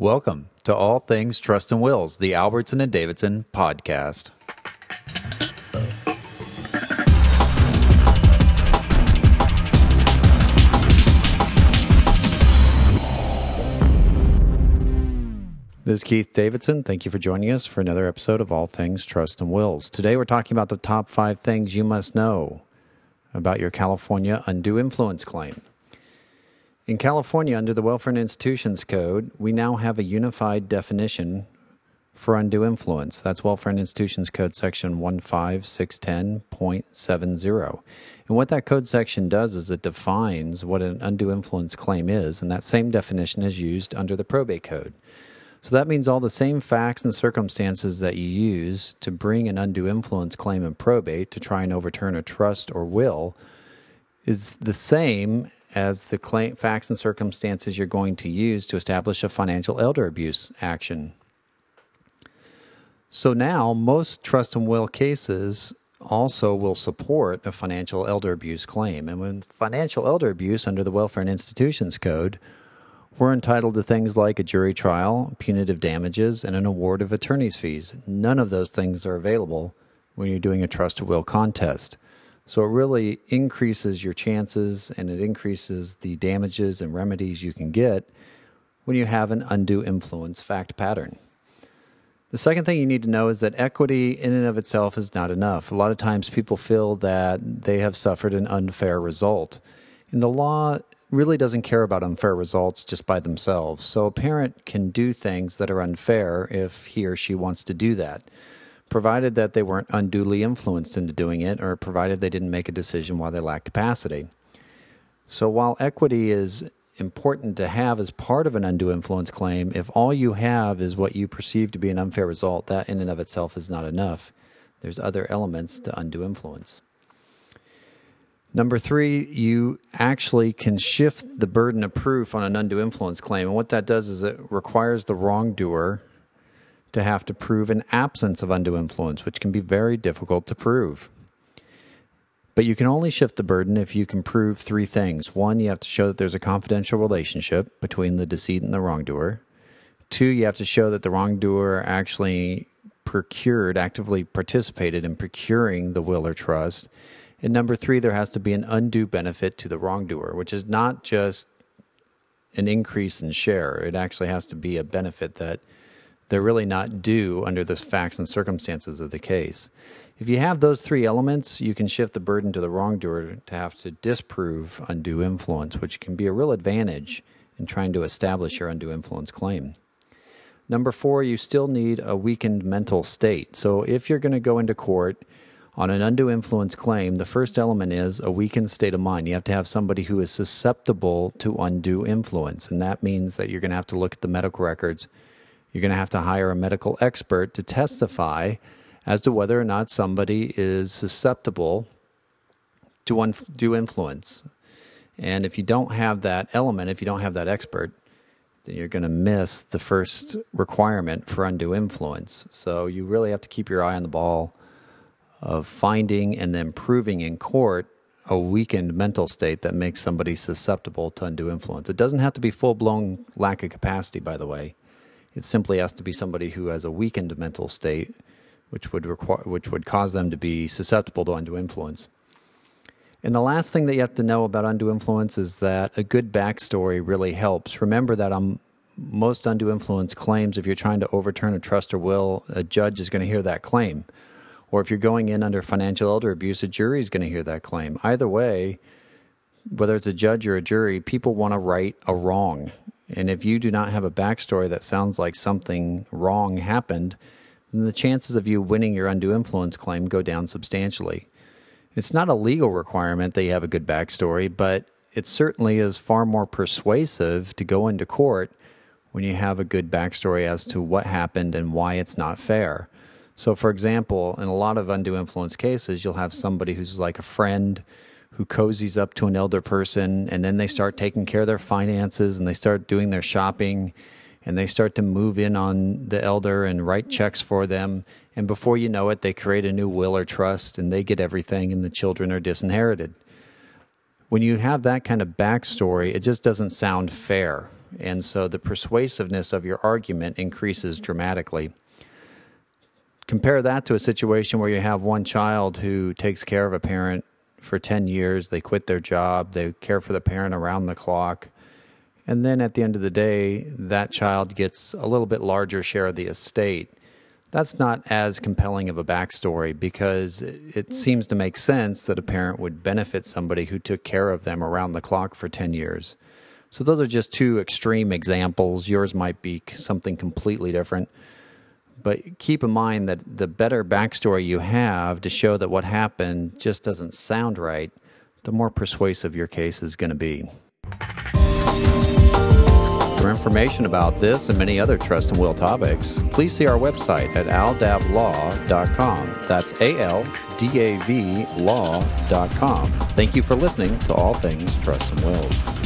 Welcome to All Things Trust and Wills, the Albertson and Davidson podcast. This is Keith Davidson. Thank you for joining us for another episode of All Things Trust and Wills. Today we're talking about the top five things you must know about your California undue influence claim. In California, under the Welfare and Institutions Code, we now have a unified definition for undue influence. That's Welfare and Institutions Code section 15610.70. And what that code section does is it defines what an undue influence claim is, and that same definition is used under the probate code. So that means all the same facts and circumstances that you use to bring an undue influence claim in probate to try and overturn a trust or will is the same as the claim, facts and circumstances you're going to use to establish a financial elder abuse action. So now, most trust and will cases also will support a financial elder abuse claim. And with financial elder abuse under the Welfare and Institutions Code, we're entitled to things like a jury trial, punitive damages, and an award of attorney's fees. None of those things are available when you're doing a trust or will contest. So it really increases your chances and it increases the damages and remedies you can get when you have an undue influence fact pattern. The second thing you need to know is that equity in and of itself is not enough. A lot of times people feel that they have suffered an unfair result. And the law really doesn't care about unfair results just by themselves. So a parent can do things that are unfair if he or she wants to do that provided that they weren't unduly influenced into doing it or provided they didn't make a decision while they lacked capacity. So while equity is important to have as part of an undue influence claim, if all you have is what you perceive to be an unfair result, that in and of itself is not enough. There's other elements to undue influence. Number three, you actually can shift the burden of proof on an undue influence claim. And what that does is it requires the wrongdoer to have to prove an absence of undue influence, which can be very difficult to prove. But you can only shift the burden if you can prove three things. One, you have to show that there's a confidential relationship between the decedent and the wrongdoer. Two, you have to show that the wrongdoer actually procured, actively participated in procuring the will or trust. And number three, there has to be an undue benefit to the wrongdoer, which is not just an increase in share. It actually has to be a benefit that they're really not due under the facts and circumstances of the case. If you have those three elements, you can shift the burden to the wrongdoer to have to disprove undue influence, which can be a real advantage in trying to establish your undue influence claim. Number four, you still need a weakened mental state. So if you're going to go into court on an undue influence claim, the first element is a weakened state of mind. You have to have somebody who is susceptible to undue influence. And that means that you're going to have to look at the medical records you're going to have to hire a medical expert to testify as to whether or not somebody is susceptible to undue influence. And if you don't have that element, if you don't have that expert, then you're going to miss the first requirement for undue influence. So you really have to keep your eye on the ball of finding and then proving in court a weakened mental state that makes somebody susceptible to undue influence. It doesn't have to be full blown lack of capacity, by the way. It simply has to be somebody who has a weakened mental state, which would require, which would cause them to be susceptible to undue influence. And the last thing that you have to know about undue influence is that a good backstory really helps. Remember that on most undue influence claims, if you're trying to overturn a trust or will, a judge is going to hear that claim. Or if you're going in under financial elder abuse, a jury is going to hear that claim. Either way, whether it's a judge or a jury, people want to right a wrong. And if you do not have a backstory that sounds like something wrong happened, then the chances of you winning your undue influence claim go down substantially. It's not a legal requirement that you have a good backstory, but it certainly is far more persuasive to go into court when you have a good backstory as to what happened and why it's not fair. So, for example, in a lot of undue influence cases, you'll have somebody who's like a friend who cozies up to an elder person and then they start taking care of their finances and they start doing their shopping and they start to move in on the elder and write checks for them. And before you know it, they create a new will or trust and they get everything and the children are disinherited. When you have that kind of backstory, it just doesn't sound fair. And so the persuasiveness of your argument increases dramatically. Compare that to a situation where you have one child who takes care of a parent for 10 years, they quit their job, they care for the parent around the clock. And then at the end of the day, that child gets a little bit larger share of the estate. That's not as compelling of a backstory because it hmm. seems to make sense that a parent would benefit somebody who took care of them around the clock for 10 years. So, those are just two extreme examples. Yours might be something completely different. But keep in mind that the better backstory you have to show that what happened just doesn't sound right, the more persuasive your case is going to be. For information about this and many other trust and will topics, please see our website at aldavlaw.com. That's A L D A V law.com. Thank you for listening to All Things Trust and Wills.